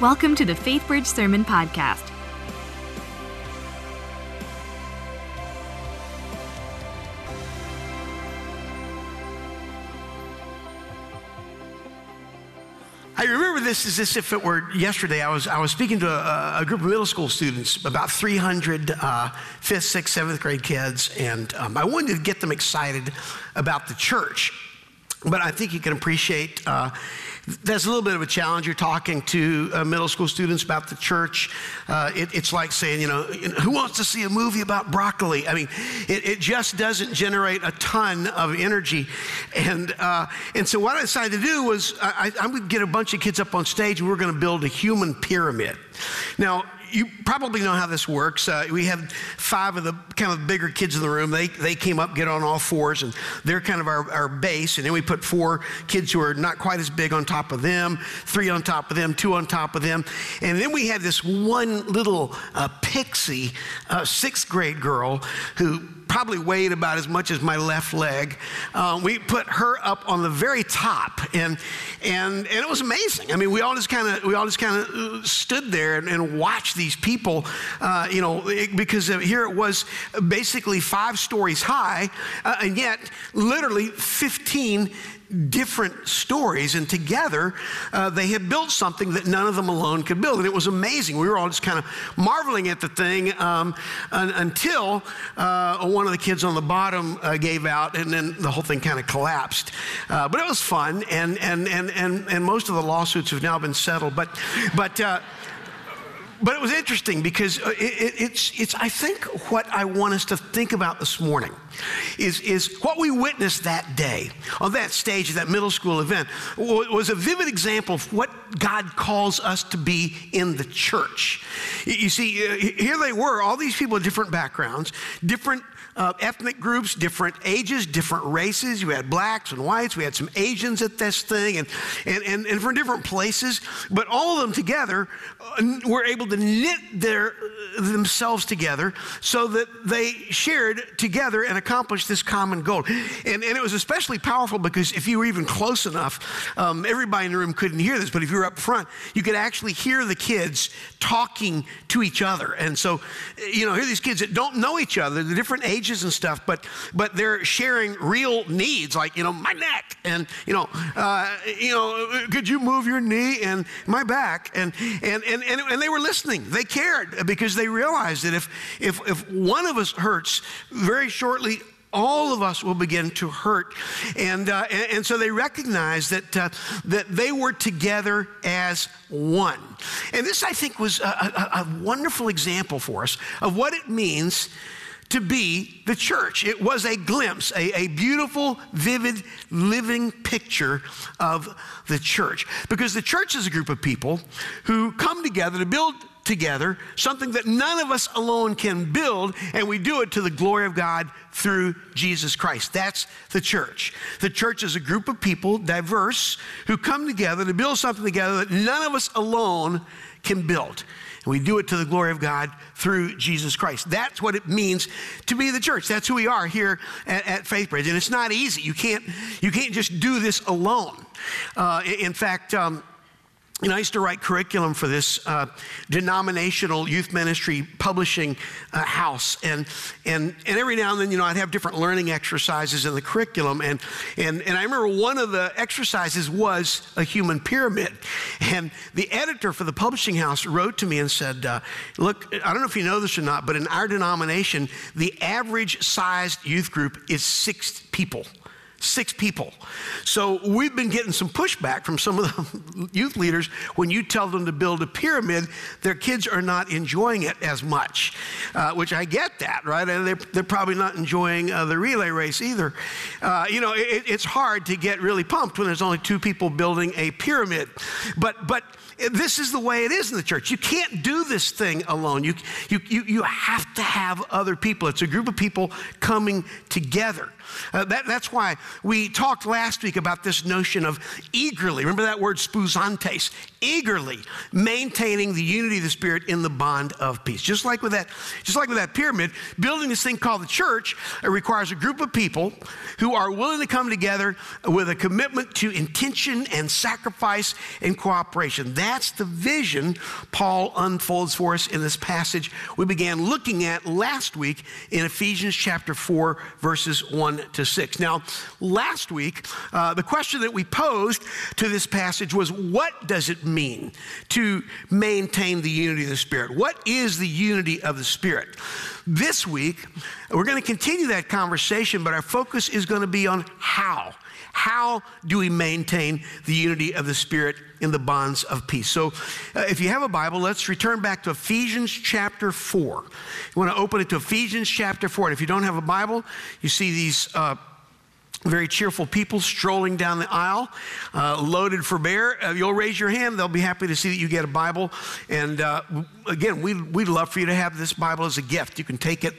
Welcome to the FaithBridge Sermon Podcast. I remember this as if it were yesterday. I was, I was speaking to a, a group of middle school students, about 300 uh, fifth, sixth, seventh grade kids, and um, I wanted to get them excited about the church. But I think you can appreciate uh, that's a little bit of a challenge. You're talking to uh, middle school students about the church. Uh, it, it's like saying, you know, who wants to see a movie about broccoli? I mean, it, it just doesn't generate a ton of energy. And, uh, and so what I decided to do was I, I would get a bunch of kids up on stage and we we're going to build a human pyramid. Now, you probably know how this works. Uh, we had five of the kind of bigger kids in the room. They, they came up, get on all fours, and they're kind of our, our base. And then we put four kids who are not quite as big on top of them, three on top of them, two on top of them. And then we had this one little uh, pixie, uh, sixth grade girl who probably weighed about as much as my left leg. Uh, we put her up on the very top, and and and it was amazing. I mean, we all just kind of we all just kind of uh, stood there and, and, watched these people, uh, you know, because here it was basically five stories high, uh, and yet literally 15 different stories, and together uh, they had built something that none of them alone could build. And it was amazing. We were all just kind of marveling at the thing um, un- until uh, one of the kids on the bottom uh, gave out, and then the whole thing kind of collapsed. Uh, but it was fun, and, and, and, and, and most of the lawsuits have now been settled. But, but uh, but it was interesting because uh, it, it's, it's, I think, what I want us to think about this morning is, is what we witnessed that day on that stage at that middle school event was a vivid example of what God calls us to be in the church. You see, uh, here they were, all these people with different backgrounds, different uh, ethnic groups, different ages, different races. We had blacks and whites. We had some Asians at this thing, and, and, and, and from different places. But all of them together were able to knit their, themselves together so that they shared together and accomplished this common goal. And, and it was especially powerful because if you were even close enough, um, everybody in the room couldn't hear this, but if you were up front, you could actually hear the kids talking to each other. And so, you know, here are these kids that don't know each other, the different ages ages and stuff, but but they're sharing real needs, like you know my neck, and you know uh, you know could you move your knee and my back, and and and and, and they were listening. They cared because they realized that if if if one of us hurts, very shortly all of us will begin to hurt. And, uh, and, and, so they recognized that, uh, that they were together as one. And this, I think, was a, a, a wonderful example for us of what it means to be the church. It was a glimpse, a, a, beautiful, vivid, living picture of the church. Because the church is a group of people who come together to build together something that none of us alone can build, and we do it to the glory of God through Jesus Christ. That's the church. The church is a group of people, diverse, who come together to build something together that none of us alone can build. And we do it to the glory of God through Jesus Christ. That's what it means to be the church. That's who we are here at, at FaithBridge. And it's not easy. You can't, you can't just do this alone. Uh, in fact, um, know, I used to write curriculum for this uh, denominational youth ministry publishing uh, house, and, and, and every now and then, you know, I'd have different learning exercises in the curriculum, and, and, and I remember one of the exercises was a human pyramid, and the editor for the publishing house wrote to me and said, uh, look, I don't know if you know this or not, but in our denomination, the average sized youth group is six people six people. So we've been getting some pushback from some of the youth leaders when you tell them to build a pyramid, their kids are not enjoying it as much, uh, which I get that, right? And they're, they're probably not enjoying uh, the relay race either. Uh, you know, it, it's hard to get really pumped when there's only two people building a pyramid. But, but this is the way it is in the church. You can't do this thing alone. You, you, you, you have to have other people. It's a group of people coming together. Uh, that, that's why we talked last week about this notion of eagerly, remember that word spoudazontes, eagerly maintaining the unity of the Spirit in the bond of peace. Just like with that, just like with that pyramid, building this thing called the church requires a group of people who are willing to come together with a commitment to intention and sacrifice and cooperation. That's the vision Paul unfolds for us in this passage we began looking at last week in Ephesians chapter 4, verses 1 to 6. Now, last week, uh, the question that we posed to this passage was what does it mean to maintain the unity of the Spirit? What is the unity of the Spirit? This week, we're going to continue that conversation, but our focus is going to be on how. How do we maintain the unity of the Spirit in the bonds of peace? So, uh, if you have a Bible, let's return back to Ephesians chapter 4. You want to open it to Ephesians chapter 4. And if you don't have a Bible, you see these. Uh, very cheerful people strolling down the aisle, uh, loaded for bear. Uh, you'll raise your hand. They'll be happy to see that you get a Bible. And uh, again, we'd, we'd love for you to have this Bible as a gift. You can take it,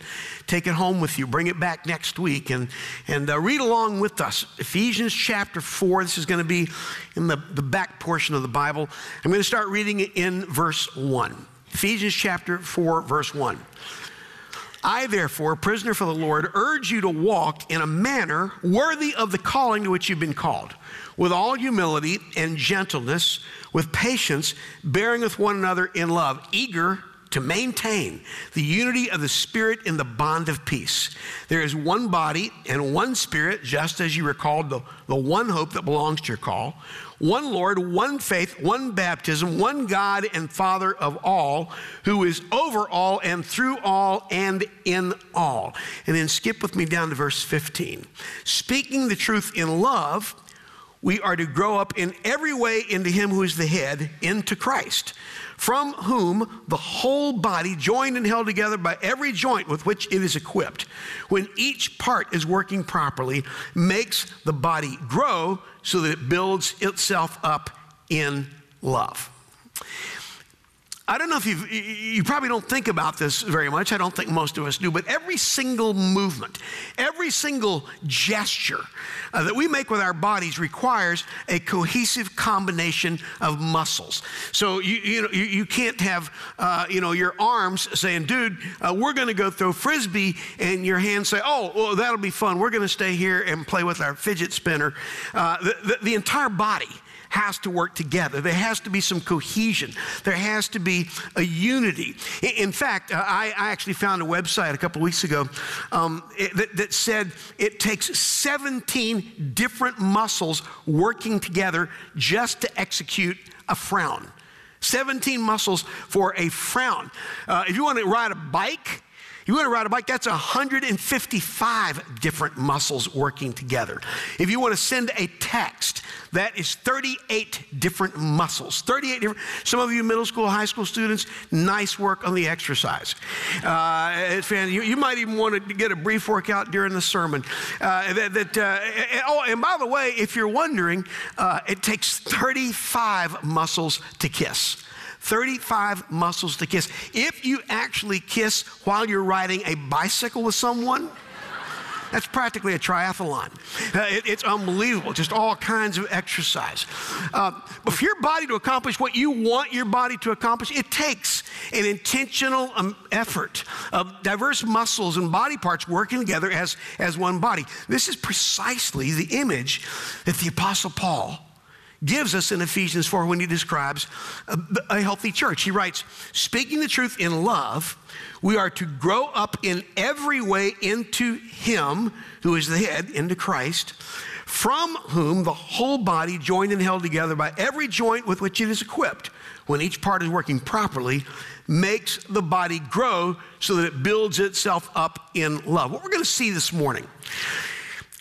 take it home with you, bring it back next week, and, and uh, read along with us. Ephesians chapter 4. This is going to be in the, the back portion of the Bible. I'm going to start reading it in verse 1. Ephesians chapter 4, verse 1. I, therefore, prisoner for the Lord, urge you to walk in a manner worthy of the calling to which you've been called, with all humility and gentleness, with patience, bearing with one another in love, eager to maintain the unity of the Spirit in the bond of peace. There is one body and one Spirit, just as you recalled the, the one hope that belongs to your call one Lord, one faith, one baptism, one God and Father of all, who is over all and through all and in all. And then skip with me down to verse 15. Speaking the truth in love, we are to grow up in every way into Him who is the head, into Christ from whom the whole body, joined and held together by every joint with which it is equipped, when each part is working properly, makes the body grow so that it builds itself up in love. I don't know if you you probably don't think about this very much. I don't think most of us do, but every single movement, every single gesture uh, that we make with our bodies requires a cohesive combination of muscles. So you, you know, you, you can't have, uh, you know, your arms saying, dude, uh, we're going to go throw frisbee, and your hands say, oh, well, that'll be fun. We're going to stay here and play with our fidget spinner. Uh, the, the, the entire body has to work together. There has to be some cohesion. There has to be a unity. In fact, uh, I, actually found a website a couple weeks ago um, that, that said it takes 17 different muscles working together just to execute a frown. 17 muscles for a frown. Uh, if you want to ride a bike, you want to ride a bike, that's 155 different muscles working together. If you want to send a text, that is 38 different muscles. 38 different. Some of you middle school, high school students, nice work on the exercise. Uh, you, you, might even want to get a brief workout during the sermon. Uh, that, that uh, oh, and by the way, if you're wondering, uh, it takes 35 muscles to kiss. 35 muscles to kiss. If you actually kiss while you're riding a bicycle with someone, that's practically a triathlon. Uh, it, it's unbelievable, just all kinds of exercise. Uh, but for your body to accomplish what you want your body to accomplish, it takes an intentional um, effort of diverse muscles and body parts working together as, as one body. This is precisely the image that the Apostle Paul gives us in Ephesians 4 when he describes a, a, healthy church. He writes, Speaking the truth in love, we are to grow up in every way into him who is the head, into Christ, from whom the whole body, joined and held together by every joint with which it is equipped, when each part is working properly, makes the body grow so that it builds itself up in love. What we're going to see this morning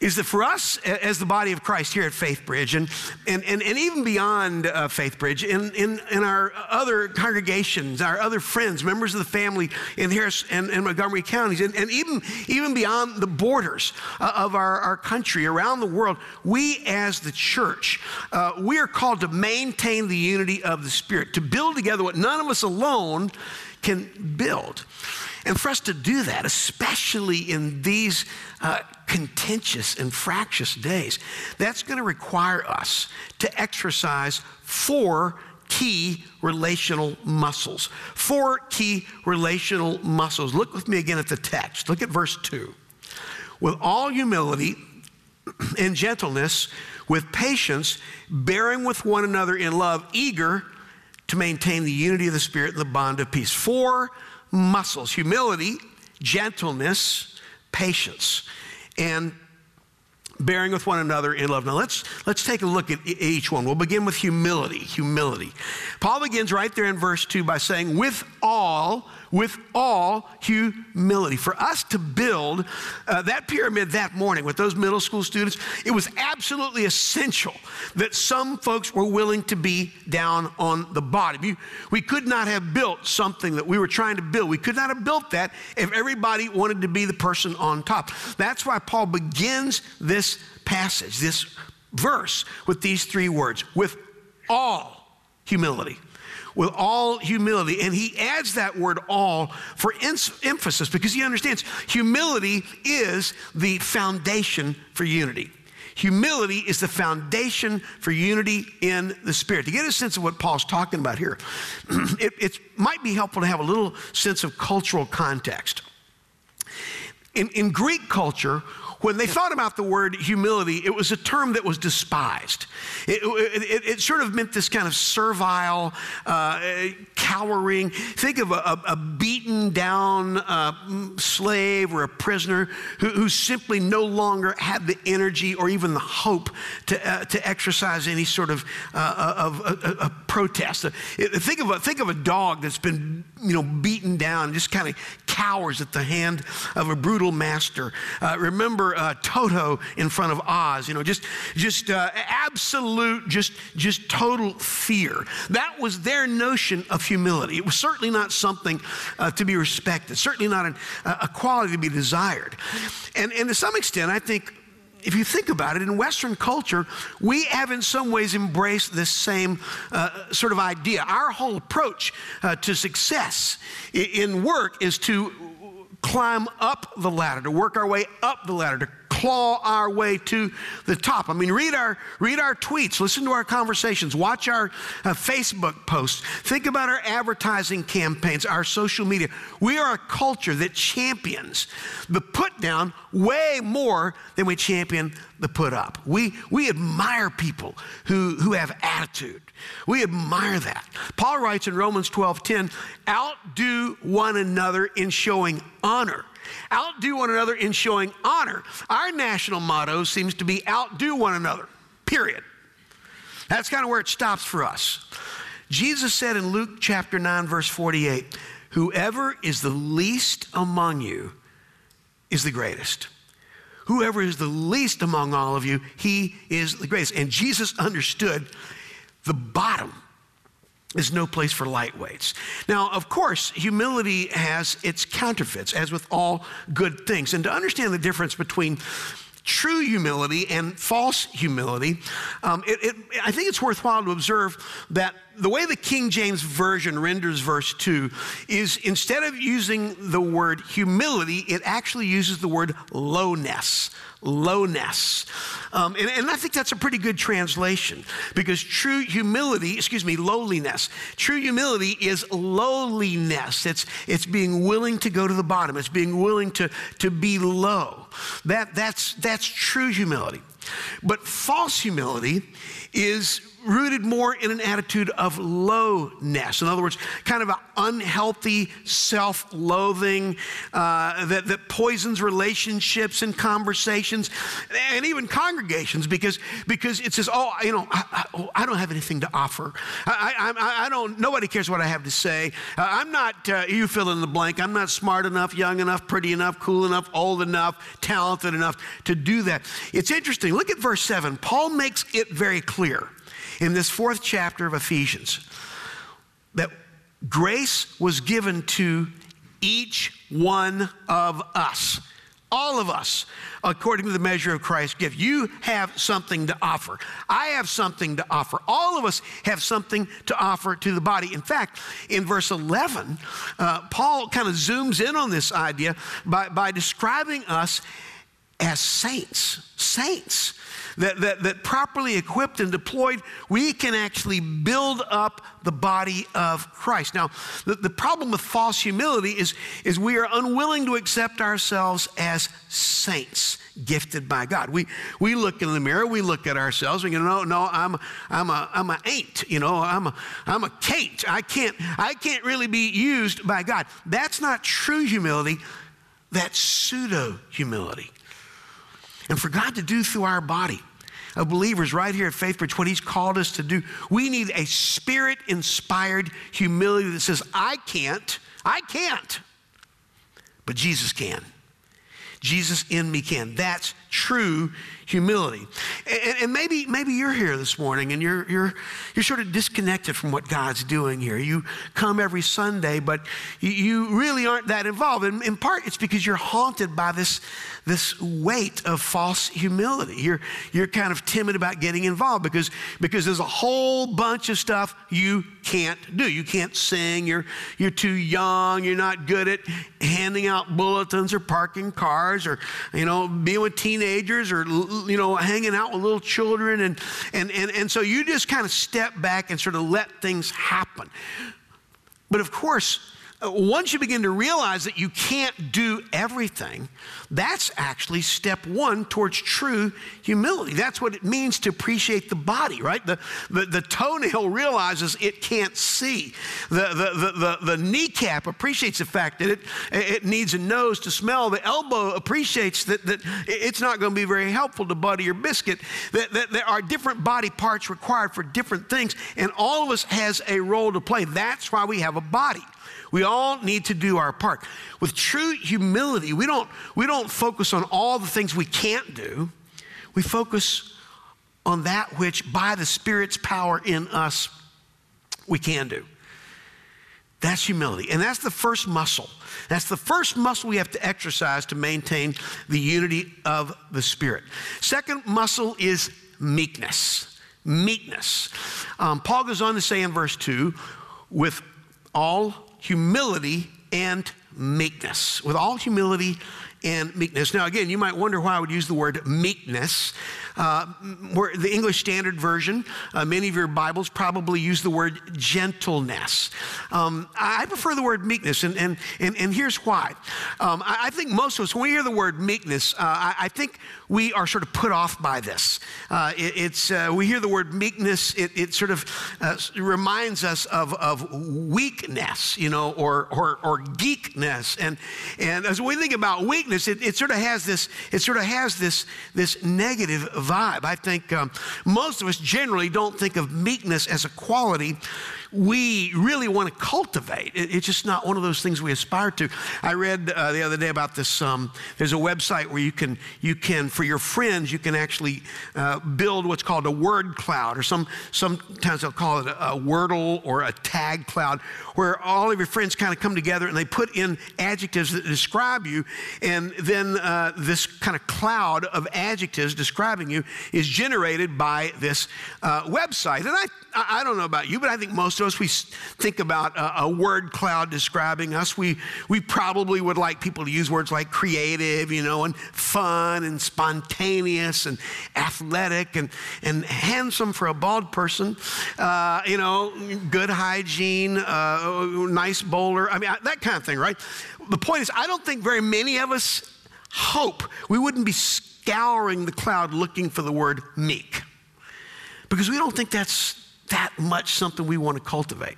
is that for us as the body of Christ here at Faith Bridge and, and, and, and even beyond uh, Faith Bridge, in, in, in our other congregations, our other friends, members of the family in Harris and, and Montgomery counties, and, and even, even beyond the borders uh, of our, our country, around the world, we as the church, uh, we are called to maintain the unity of the Spirit, to build together what none of us alone can build. And for us to do that, especially in these uh, contentious and fractious days, that's going to require us to exercise four key relational muscles. Four key relational muscles. Look with me again at the text. Look at verse 2. With all humility and gentleness, with patience, bearing with one another in love, eager to maintain the unity of the Spirit and the bond of peace. Four muscles humility, gentleness, patience, and bearing with one another in love. Now let's let's take a look at each one. We'll begin with humility. Humility. Paul begins right there in verse 2 by saying with all with all humility. For us to build uh, that pyramid that morning with those middle school students, it was absolutely essential that some folks were willing to be down on the bottom. You, we could not have built something that we were trying to build. We could not have built that if everybody wanted to be the person on top. That's why Paul begins this passage, this verse, with these three words with all humility with all humility. And he adds that word all for emphasis because he understands humility is the foundation for unity. Humility is the foundation for unity in the Spirit. To get a sense of what Paul's talking about here, it, it might be helpful to have a little sense of cultural context. In, in Greek culture, when they thought about the word humility, it was a term that was despised. It, it, it sort of meant this kind of servile, uh, cowering. Think of a, a beaten down uh, slave or a prisoner who, who, simply no longer had the energy or even the hope to, uh, to exercise any sort of, uh, of a, protest. Think of, a, think of a dog that's been you know, beaten down, and just kind of cowers at the hand of a brutal master. Uh, uh, Toto in front of Oz, you know, just, just uh, absolute, just, just total fear. That was their notion of humility. It was certainly not something uh, to be respected, certainly not an, a quality to be desired. And, and to some extent, I think if you think about it, in Western culture, we have in some ways embraced this same uh, sort of idea. Our whole approach uh, to success in work is to climb up the ladder, to work our way up the ladder, to claw our way to the top. I mean, read our, read our tweets, listen to our conversations, watch our uh, Facebook posts, think about our advertising campaigns, our social media. We are a culture that champions the put down way more than we champion the put up. We, we admire people who, who have attitude. We admire that. Paul writes in Romans 12 10, outdo one another in showing honor Outdo one another in showing honor. Our national motto seems to be outdo one another, period. That's kind of where it stops for us. Jesus said in Luke chapter 9, verse 48, Whoever is the least among you is the greatest. Whoever is the least among all of you, he is the greatest. And Jesus understood the bottom is no place for lightweights. Now, of course, humility has its counterfeits, as with all good things. And to understand the difference between true humility and false humility, um, it, it, I think it's worthwhile to observe that the way the King James Version renders verse 2 is instead of using the word humility, it actually uses the word lowness. Lowness. Um, and, and I think that's a pretty good translation because true humility, excuse me, lowliness. True humility is lowliness. It's, it's being willing to go to the bottom, it's being willing to, to be low. That, that's, that's true humility. But false humility is rooted more in an attitude of lowness. In other words, kind of an unhealthy self loathing uh, that, that poisons relationships and conversations and even congregations because, because it says, oh, you know, I, I, oh, I don't have anything to offer. I, I, I, don't, nobody cares what I have to say. Uh, I'm not, uh, you fill in the blank, I'm not smart enough, young enough, pretty enough, cool enough, old enough, talented enough to do that. It's interesting. Look at verse 7. Paul makes it very clear in this fourth chapter of Ephesians that grace was given to each one of us. All of us, according to the measure of Christ's gift, you have something to offer. I have something to offer. All of us have something to offer to the body. In fact, in verse 11, uh, Paul kind of zooms in on this idea by, by describing us as saints. Saints that, that, that properly equipped and deployed, we can actually build up the body of Christ. Now, the, the problem with false humility is, is we are unwilling to accept ourselves as saints gifted by God. We, we look in the mirror, we look at ourselves, we go, no, no, I'm, I'm a, I'm a ain't, you know, I'm a, I'm a Kate. I can't, I can't really be used by God. That's not true humility. That's pseudo humility. And for God to do through our body, of believers right here at FaithBridge, what He's called us to do, we need a spirit inspired humility that says, I can't, I can't, but Jesus can. Jesus in me can. That's true humility. And, and, maybe, maybe you're here this morning and you're, you're, you're sort of disconnected from what God's doing here. You come every Sunday, but you, really aren't that involved. And in part, it's because you're haunted by this, this weight of false humility. You're, you're kind of timid about getting involved because, because there's a whole bunch of stuff you can't do. You can't sing, you're, you're too young, you're not good at handing out bulletins or parking cars or, you know, being with teenagers or, you know, hanging out with little children. And, and, and, and so you just kind of step back and sort of let things happen. But of course, once you begin to realize that you can't do everything, that's actually step one towards true humility. That's what it means to appreciate the body, right? The, the, the toenail realizes it can't see. The, the, the, the, the kneecap appreciates the fact that it, it needs a nose to smell. The elbow appreciates that, that it's not going to be very helpful to butter your biscuit. That, that there are different body parts required for different things, and all of us has a role to play. That's why we have a body. We all need to do our part. With true humility, we don't, we don't focus on all the things we can't do. We focus on that which, by the Spirit's power in us, we can do. That's humility. And that's the first muscle. That's the first muscle we have to exercise to maintain the unity of the Spirit. Second muscle is meekness. Meekness. Um, Paul goes on to say in verse 2 with all humility and meekness. With all humility and meekness. Now, again, you might wonder why I would use the word meekness. Uh, the English Standard Version, uh, many of your Bibles probably use the word gentleness. Um, I prefer the word meekness, and, and, and, and here's why. Um, I, I, think most of us, when we hear the word meekness, uh, I, I, think we are sort of put off by this. Uh, it, it's, uh, we hear the word meekness, it, it sort of uh, reminds us of, of weakness, you know, or, or, or geekness. And, and as we think about weakness, it, it sort of has this, it sort of has this, this negative vibe. I think um, most of us generally don't think of meekness as a quality we really want to cultivate. It, it's just not one of those things we aspire to. I read uh, the other day about this. Um, there's a website where you can, you can, for your friends, you can actually uh, build what's called a word cloud, or some sometimes they'll call it a, a Wordle or a tag cloud, where all of your friends kind of come together and they put in adjectives that describe you, and then uh, this kind of cloud of adjectives describing you is generated by this uh, website. And I, I don't know about you, but I think most of us, we think about a, a, word cloud describing us. We, we probably would like people to use words like creative, you know, and fun and spontaneous and athletic and, and handsome for a bald person, uh, you know, good hygiene, uh, nice bowler. I mean, that kind of thing, right? The point is, I don't think very many of us hope we wouldn't be scouring the cloud looking for the word meek because we don't think that's that much something we want to cultivate.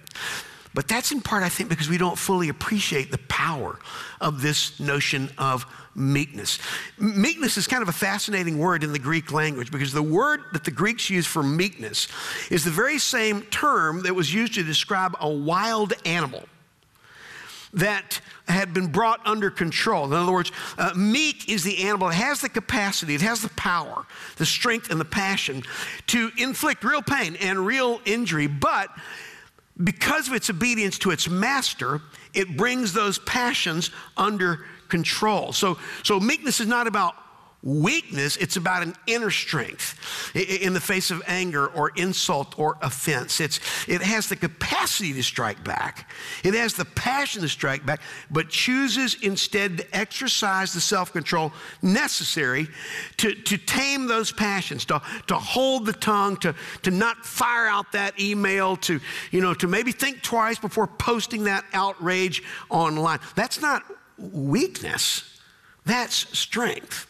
But that's in part, I think, because we don't fully appreciate the power of this notion of meekness. Meekness is kind of a fascinating word in the Greek language because the word that the Greeks use for meekness is the very same term that was used to describe a wild animal that had been brought under control. In other words, uh, meek is the animal that has the capacity, it has the power, the strength, and the passion to inflict real pain and real injury, but because of its obedience to its master, it brings those passions under control. So, so meekness is not about Weakness, it's about an inner strength in the face of anger or insult or offense. It's, it has the capacity to strike back, it has the passion to strike back, but chooses instead to exercise the self control necessary to, to tame those passions, to, to hold the tongue, to, to not fire out that email, to, you know, to maybe think twice before posting that outrage online. That's not weakness, that's strength.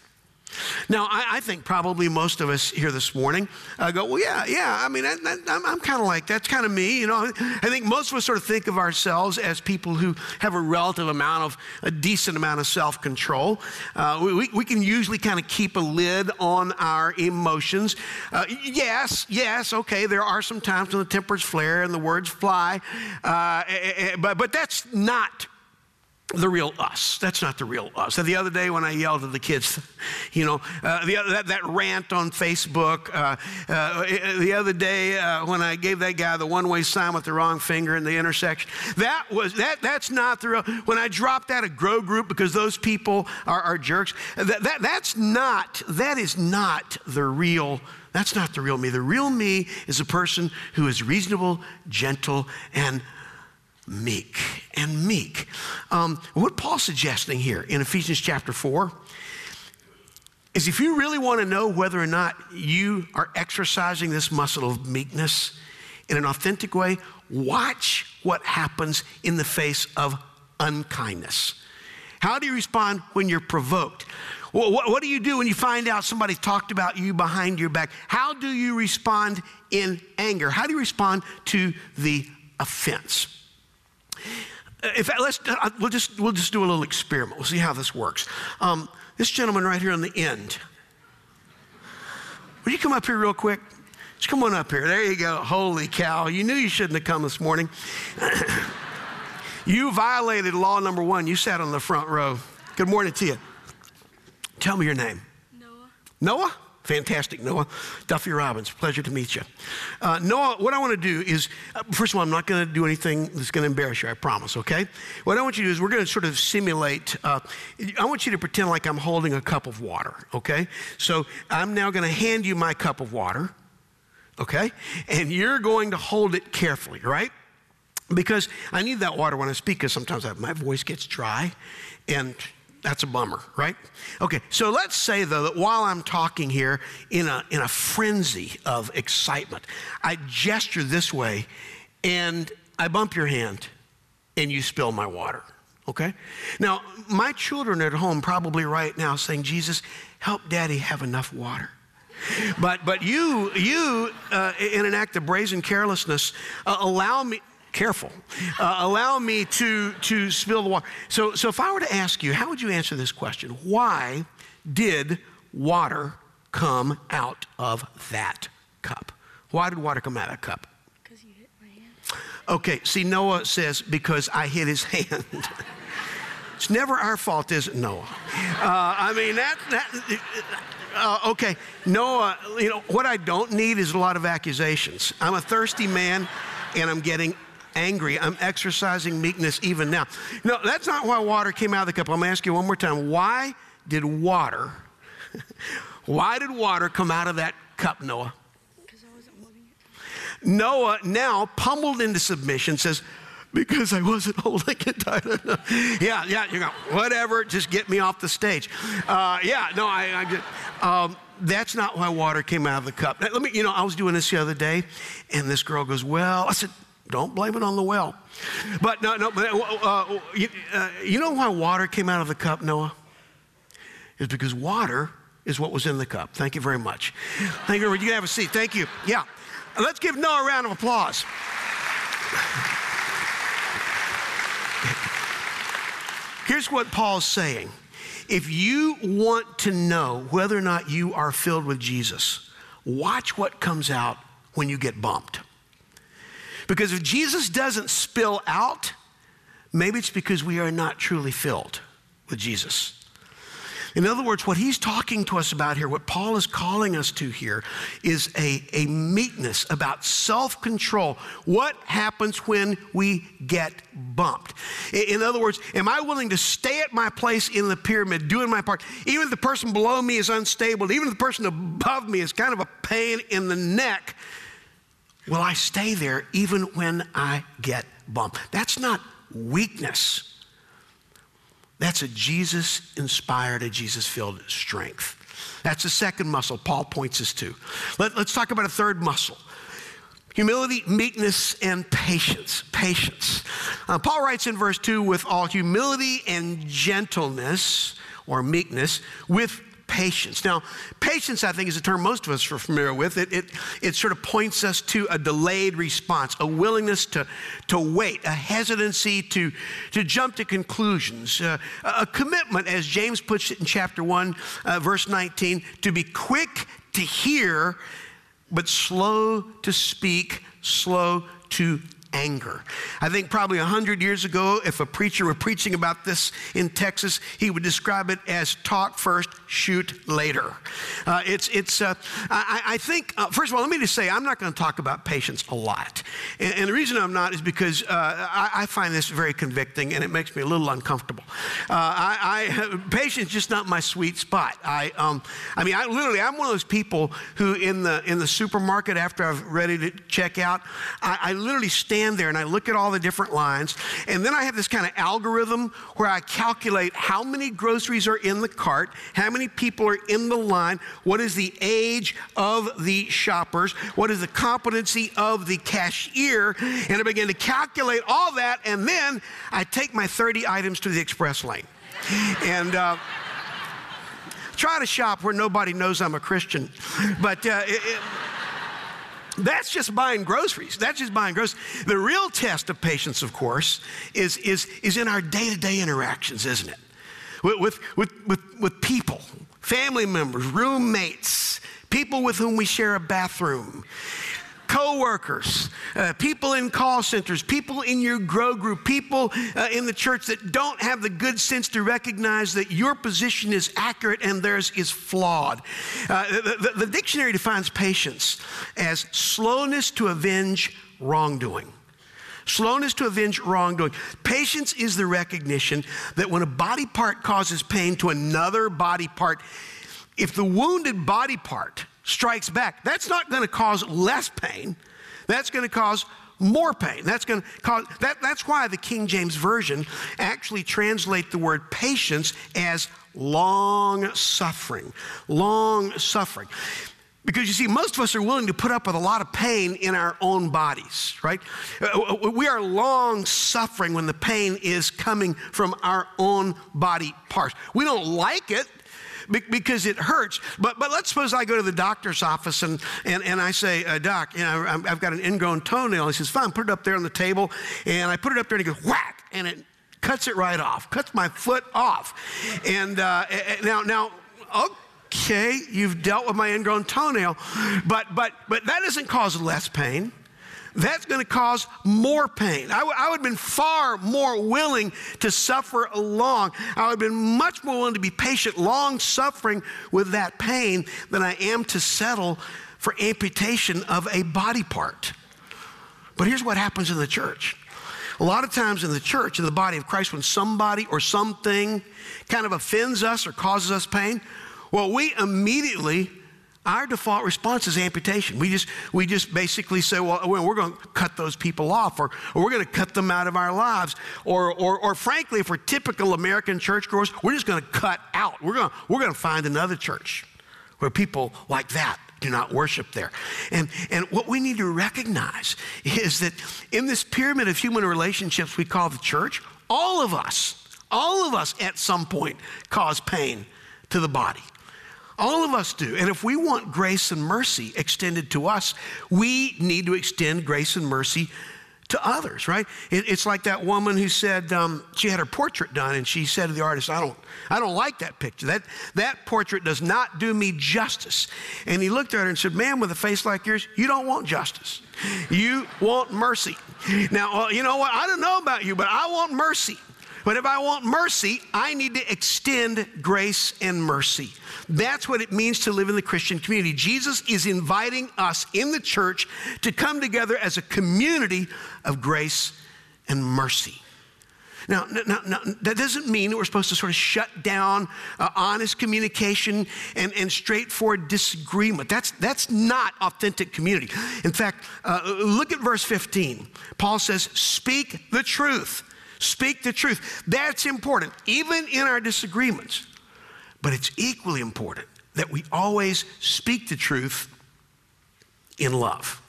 Now, I, I, think probably most of us here this morning uh, go, well, yeah, yeah. I mean, I, am I'm kind of like that's kind of me. You know, I think most of us sort of think of ourselves as people who have a relative amount of a decent amount of self-control. Uh, we, we, can usually kind of keep a lid on our emotions. Uh, yes, yes, okay. There are some times when the tempers flare and the words fly, uh, eh, eh, eh, but but that's not the real us. That's not the real us. So the other day when I yelled at the kids, you know, uh, the, that, that rant on Facebook, uh, uh, the other day uh, when I gave that guy the one-way sign with the wrong finger in the intersection, that was, that, that's not the real, when I dropped out of Grow Group because those people are, are jerks, that, that, that's not, that is not the real that's not the real me. The real me is a person who is reasonable, gentle, and meek and meek. Um, what Paul's suggesting here in Ephesians chapter 4 is if you really want to know whether or not you are exercising this muscle of meekness in an authentic way, watch what happens in the face of unkindness. How do you respond when you're provoked? What, what, do you do when you find out somebody talked about you behind your back? How do you respond in anger? How do you respond to the offense? If let's uh, we'll just we'll just do a little experiment. We'll see how this works. Um, this gentleman right here on the end. Will you come up here real quick? Just come on up here. There you go. Holy cow! You knew you shouldn't have come this morning. you violated law number one. You sat on the front row. Good morning to you. Tell me your name. Noah. Noah? Fantastic, Noah. Duffy Robbins, pleasure to meet you. Uh, Noah, what I want to do is, uh, first of all, I'm not going to do anything that's going to embarrass you, I promise, okay? What I want you to do is, we're going to sort of simulate, uh, I want you to pretend like I'm holding a cup of water, okay? So I'm now going to hand you my cup of water, okay? And you're going to hold it carefully, right? Because I need that water when I speak, because sometimes I, my voice gets dry. And that's a bummer, right? Okay, so let's say though that while I'm talking here in a, in a frenzy of excitement, I gesture this way and I bump your hand and you spill my water, okay? Now, my children at home probably right now saying, Jesus, help daddy have enough water. But, but you, you uh, in an act of brazen carelessness, uh, allow me, careful. Uh, allow me to, to spill the water. So, so, if I were to ask you, how would you answer this question? Why did water come out of that cup? Why did water come out of that cup? Because you hit my hand. Okay, see, Noah says, because I hit his hand. it's never our fault, is it, Noah? Uh, I mean, that, that uh, okay, Noah, you know, what I don't need is a lot of accusations. I'm a thirsty man and I'm getting angry. I'm exercising meekness even now. No, that's not why water came out of the cup. I'm going to ask you one more time. Why did water, why did water come out of that cup, Noah? Because I wasn't holding it. Noah, now pummeled into submission, says, because I wasn't holding it tight enough. yeah, yeah, you go, whatever, just get me off the stage. Uh, yeah, no, I, I get, um, that's not why water came out of the cup. Let me, you know, I was doing this the other day, and this girl goes, Well, I said, don't blame it on the well. But no, no, uh, uh, you, know why water came out of the cup, Noah? Is because water is what was in the cup. Thank you very much. Thank you. You can have a seat. Thank you. Yeah. Let's give Noah a round of applause. Here's what Paul's saying. If you want to know whether or not you are filled with Jesus, watch what comes out when you get bumped. Because if Jesus doesn't spill out, maybe it's because we are not truly filled with Jesus. In other words, what he's talking to us about here, what Paul is calling us to here, is a, a meekness about self control. What happens when we get bumped? In, in other words, am I willing to stay at my place in the pyramid, doing my part? Even if the person below me is unstable, even if the person above me is kind of a pain in the neck, will I stay there even when I get bumped? That's not weakness. That's a Jesus inspired, a Jesus filled strength. That's the second muscle Paul points us to. Let, us talk about a third muscle humility, meekness, and patience. Patience. Uh, Paul writes in verse 2 with all humility and gentleness or meekness, with patience. Now, patience, I think, is a term most of us are familiar with. It, it, it sort of points us to a delayed response, a willingness to, to wait, a hesitancy to, to jump to conclusions, uh, a commitment, as James puts it in chapter 1, uh, verse 19, to be quick to hear, but slow to speak, slow to anger. I think probably 100 years ago, if a preacher were preaching about this in Texas, he would describe it as talk first, shoot later. Uh, it's, it's, uh, I, I, think, uh, first of all, let me just say, I'm not going to talk about patience a lot. And, and, the reason I'm not is because uh, I, I, find this very convicting and it makes me a little uncomfortable. Uh, I, I, patience is just not my sweet spot. I, um, I mean, I literally, I'm one of those people who in the, in the supermarket after I'm ready to check out, I, I literally stand stand there and I look at all the different lines, and then I have this kind of algorithm where I calculate how many groceries are in the cart, how many people are in the line, what is the age of the shoppers, what is the competency of the cashier, and I begin to calculate all that, and then I take my 30 items to the express lane. And, uh, try to shop where nobody knows I'm a Christian. But uh, it, it, that's just buying groceries. That's just buying groceries. The real test of patience, of course, is, is, is in our day to day interactions, isn't it? With, with, with, with people, family members, roommates, people with whom we share a bathroom coworkers, uh, people in call centers, people in your grow group, people uh, in the church that don't have the good sense to recognize that your position is accurate and theirs is flawed. Uh, the, the, the dictionary defines patience as slowness to avenge wrongdoing. Slowness to avenge wrongdoing. Patience is the recognition that when a body part causes pain to another body part, if the wounded body part strikes back, that's not going to cause less pain. That's going to cause more pain. That's going to cause that, that's why the King James Version actually translate the word patience as long suffering. Long suffering. Because you see, most of us are willing to put up with a lot of pain in our own bodies, right? Uh, we are long suffering when the pain is coming from our own body parts. We don't like it because it hurts. But, but let's suppose I go to the doctor's office and, and, and I say, uh, Doc, you know, I've got an ingrown toenail. He says, Fine, put it up there on the table. And I put it up there and he goes, Whack! And it cuts it right off, cuts my foot off. And uh, now, now, okay, you've dealt with my ingrown toenail, but, but, but that doesn't cause less pain that's going to cause more pain. I, w- I would have been far more willing to suffer along. I would have been much more willing to be patient, long suffering with that pain than I am to settle for amputation of a body part. But here's what happens in the church. A lot of times in the church, in the body of Christ, when somebody or something kind of offends us or causes us pain, well, we immediately our default response is amputation. We just, we just basically say, well, we're going to cut those people off, or, or we're going to cut them out of our lives. Or, or, or frankly, if we're typical American churchgoers, we're just going to cut out. We're going we're going to find another church where people like that do not worship there. And, and what we need to recognize is that in this pyramid of human relationships we call the church, all of us, all of us at some point cause pain to the body. All of us do. And if we want grace and mercy extended to us, we need to extend grace and mercy to others, right? It, it's like that woman who said um, she had her portrait done, and she said to the artist, "I don't, I don't like that picture. That that portrait does not do me justice." And he looked at her and said, "Man, with a face like yours, you don't want justice. You want mercy." Now, you know what? I don't know about you, but I want mercy. But if I want mercy, I need to extend grace and mercy. That's what it means to live in the Christian community. Jesus is inviting us in the church to come together as a community of grace and mercy. Now, now, now, that doesn't mean that we're supposed to sort of shut down uh, honest communication and, and straightforward disagreement. That's, that's not authentic community. In fact, uh, look at verse 15. Paul says, Speak the truth. Speak the truth. That's important, even in our disagreements. But it's equally important that we always speak the truth in love.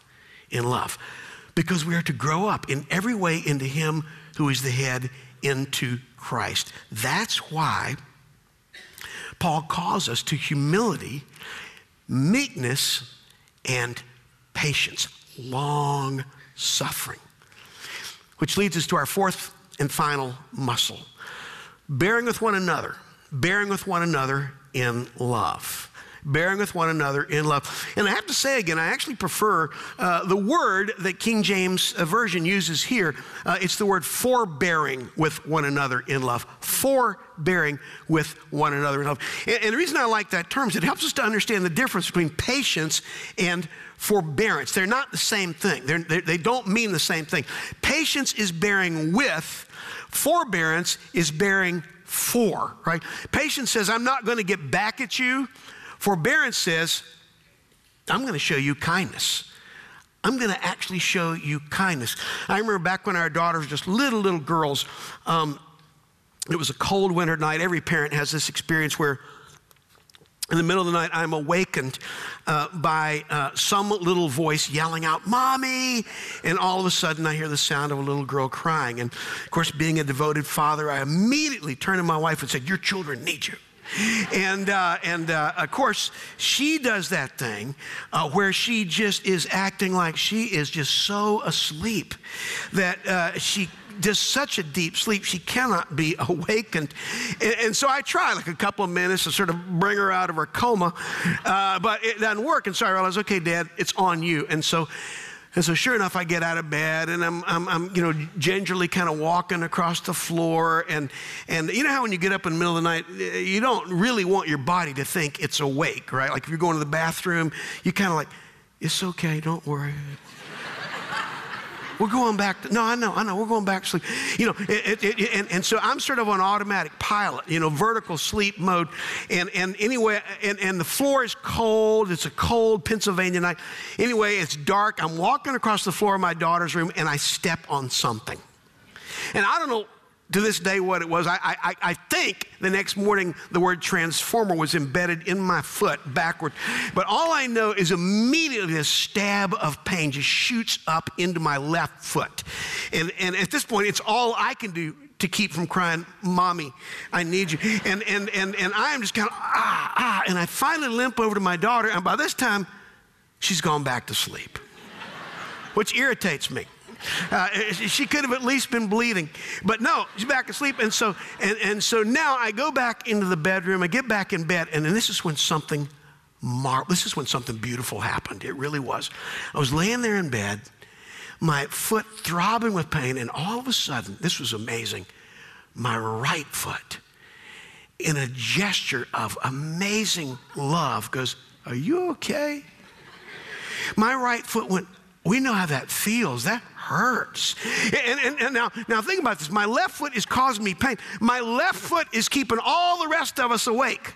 In love. Because we are to grow up in every way into Him who is the head, into Christ. That's why Paul calls us to humility, meekness, and patience, long suffering. Which leads us to our fourth and final muscle bearing with one another, bearing with one another in love. Bearing with one another in love. And I have to say again, I actually prefer uh, the word that King James uh, Version uses here. Uh, it's the word forbearing with one another in love. Forbearing with one another in love. And, and the reason I like that term is it helps us to understand the difference between patience and forbearance. They're not the same thing, they're, they're, they do not mean the same thing. Patience is bearing with, Forbearance is bearing for, right? Patience says, I'm not going to get back at you. Forbearance says, I'm going to show you kindness. I'm going to actually show you kindness. I remember back when our daughters were just little, little girls, um, it was a cold winter night. Every parent has this experience where in the middle of the night, I'm awakened uh, by uh, some little voice yelling out, Mommy! And all of a sudden, I hear the sound of a little girl crying. And of course, being a devoted father, I immediately turned to my wife and said, Your children need you. And, uh, and uh, of course, she does that thing uh, where she just is acting like she is just so asleep that uh, she just such a deep sleep, she cannot be awakened. And, and, so I try like a couple of minutes to sort of bring her out of her coma, uh, but it doesn't work. And so I realized, okay, Dad, it's on you. And so and so, sure enough, I get out of bed and I'm, I'm, I'm you know, gingerly kind of walking across the floor. And, and you know how when you get up in the middle of the night, you don't really want your body to think it's awake, right? Like if you're going to the bathroom, you kind of like, it's okay, don't worry. We're going back to, no, I know, I know, we're going back to sleep. You know, it, it, it, and, and so I'm sort of on automatic pilot, you know, vertical sleep mode. And, and anyway, and, and the floor is cold. It's a cold Pennsylvania night. Anyway, it's dark. I'm walking across the floor of my daughter's room and I step on something. And I don't know to this day what it was. I, I, I think the next morning the word transformer was embedded in my foot backward. But all I know is immediately a stab of pain just shoots up into my left foot. And, and at this point, it's all I can do to keep from crying, Mommy, I need you. And, and, and, and I am just kind of, ah, ah. And I finally limp over to my daughter. And by this time, she's gone back to sleep, which irritates me. Uh, she could have at least been bleeding. But no, she's back asleep. And so, and, and so now I go back into the bedroom, I get back in bed, and then this is when something mar- this is when something beautiful happened. It really was. I was laying there in bed, my foot throbbing with pain, and all of a sudden, this was amazing, my right foot, in a gesture of amazing love, goes, Are you okay? My right foot went, We know how that feels. That hurts. And, and, and, now, now think about this. My left foot is causing me pain. My left foot is keeping all the rest of us awake.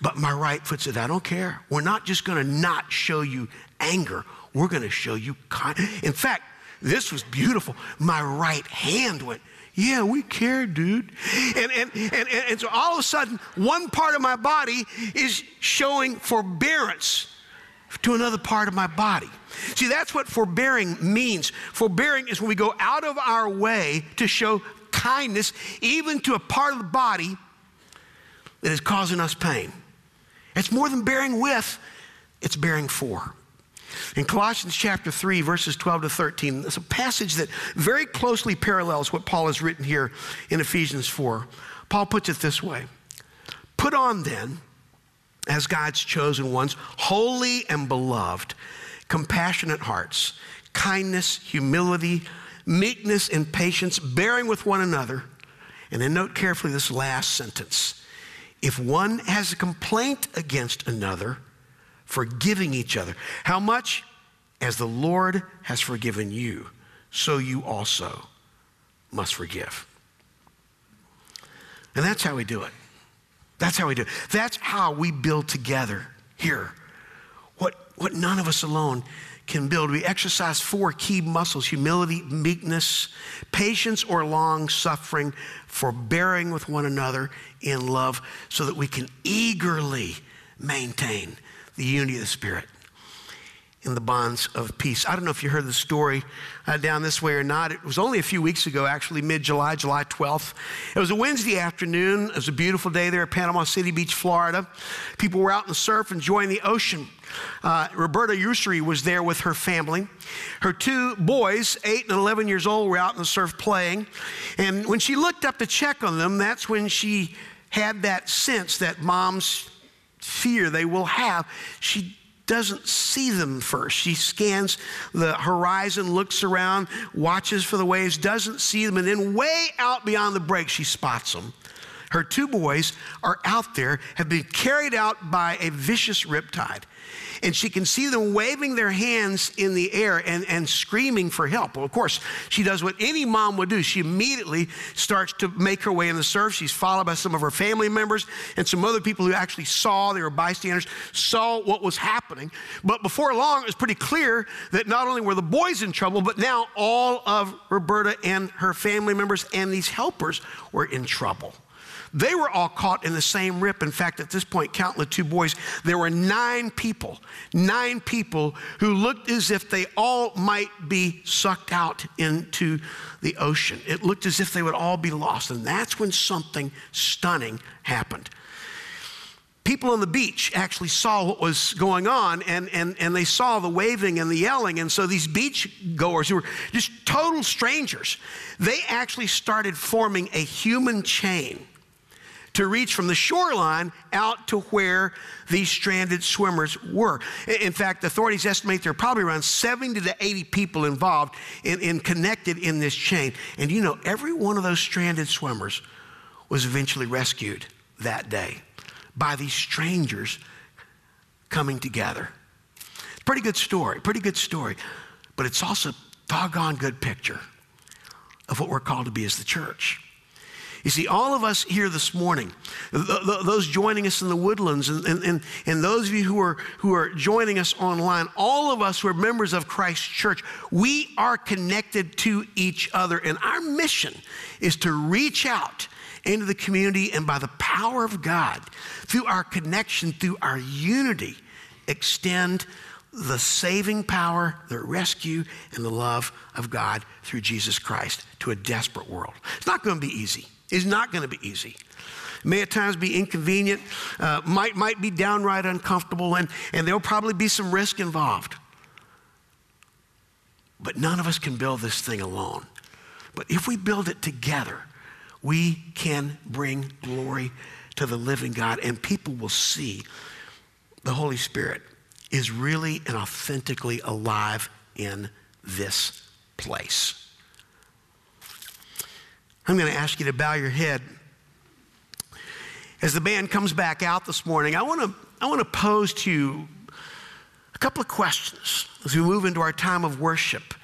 But my right foot said, I don't care. We're not just going to not show you anger. We're going to show you kind. In fact, this was beautiful. My right hand went, yeah, we care, dude. And, and, and, and, and so all of a sudden, one part of my body is showing forbearance to another part of my body. See, that's what forbearing means. Forbearing is when we go out of our way to show kindness, even to a part of the body that is causing us pain. It's more than bearing with, it's bearing for. In Colossians chapter 3, verses 12 to 13, there's a passage that very closely parallels what Paul has written here in Ephesians 4. Paul puts it this way Put on then, as God's chosen ones, holy and beloved, compassionate hearts, kindness, humility, meekness, and patience, bearing with one another, And then note carefully this last sentence. If one has a complaint against another, forgiving each other. How much? As the Lord has forgiven you, so you also must forgive. And that's how we do it. That's how we do it. That's how we build together here what, what none of us alone can build. We exercise four key muscles humility, meekness, patience or long suffering, forbearing with one another in love, so that we can eagerly maintain the unity of the Spirit in the bonds of peace. I don't know if you heard the story uh, down this way or not. It was only a few weeks ago, actually, mid July, July 12th. It was a Wednesday afternoon. It was a beautiful day there at Panama City Beach, Florida. People were out in the surf enjoying the ocean. Uh, Roberta Ursrey was there with her family. Her two boys, 8 and 11 years old, were out in the surf playing. And when she looked up to check on them, that's when she had that sense that moms fear they will have. She doesn't see them first. She scans the horizon, looks around, watches for the waves, doesn't see them, and then way out beyond the break, she spots them. Her two boys are out there, have been carried out by a vicious riptide and she can see them waving their hands in the air and, and screaming for help. Well, of course, she does what any mom would do. She immediately starts to make her way in the surf. She's followed by some of her family members and some other people who actually saw, they were bystanders, saw what was happening. But before long, it was pretty clear that not only were the boys in trouble, but now all of Roberta and her family members and these helpers were in trouble. They were all caught in the same rip. In fact, at this point, counting the two boys, there were nine people, nine people who looked as if they all might be sucked out into the ocean. It looked as if they would all be lost. And that's when something stunning happened. People on the beach actually saw what was going on and, and, and they saw the waving and the yelling. And so these beach goers who were just total strangers, they actually started forming a human chain to reach from the shoreline out to where these stranded swimmers were. In fact, authorities estimate there are probably around 70 to 80 people involved in, in connected in this chain. And you know, every one of those stranded swimmers was eventually rescued that day by these strangers coming together. Pretty good story, pretty good story. But it's also a doggone good picture of what we're called to be as the church. You see, all of us here this morning, th- th- those joining us in the woodlands, and, and, and, and those of you who are, who are joining us online, all of us who are members of Christ Church, we are connected to each other. And our mission is to reach out into the community and by the power of God, through our connection, through our unity, extend the saving power, the rescue, and the love of God through Jesus Christ to a desperate world. It's not going to be easy is not going to be easy. May at times be inconvenient, uh, might, might be downright uncomfortable, and, and there'll probably be some risk involved. But none of us can build this thing alone. But if we build it together, we can bring glory to the living God, and people will see the Holy Spirit is really and authentically alive in this place. I'm going to ask you to bow your head. As the band comes back out this morning, I want to, I want to pose to you a couple of questions as we move into our time of worship.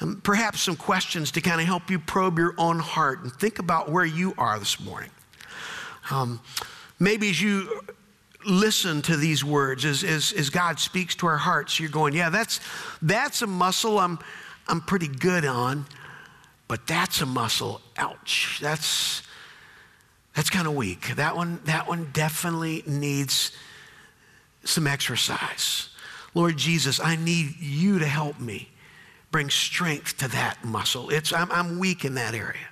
Um, perhaps some questions to kind of help you probe your own heart and think about where you are this morning. Um, maybe as you listen to these words, as, as, as God speaks to our hearts, you're going, yeah, that's, that's a muscle I'm, I'm pretty good on. But that's a muscle. Ouch. That's that's kind of weak. That one, that one definitely needs some exercise. Lord Jesus, I need you to help me bring strength to that muscle. It's, I'm, I'm weak in that area.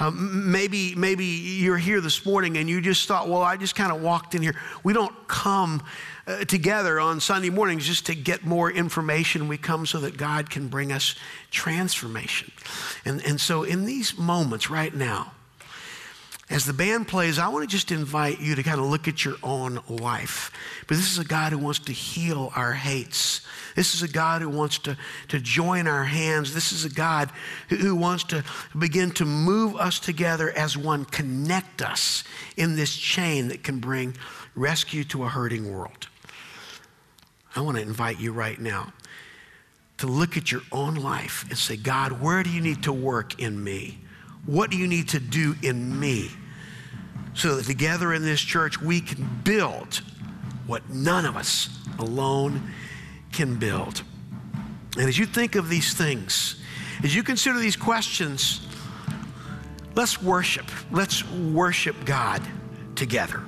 Um, maybe, maybe you're here this morning and you just thought, well, I just kind of walked in here. We don't come uh, together on Sunday mornings just to get more information. We come so that God can bring us transformation. And, and so in these moments right now, As the band plays, I want to just invite you to kind of look at your own life. But this is a God who wants to heal our hates. This is a God who wants to, to join our hands. This is a God who, who wants to begin to move us together as one, connect us in this chain that can bring rescue to a hurting world. I want to invite you right now to look at your own life and say, God, where do you need to work in me? What do you need to do in me so that together in this church we can build what none of us alone can build? And as you think of these things, as you consider these questions, let's worship. Let's worship God together.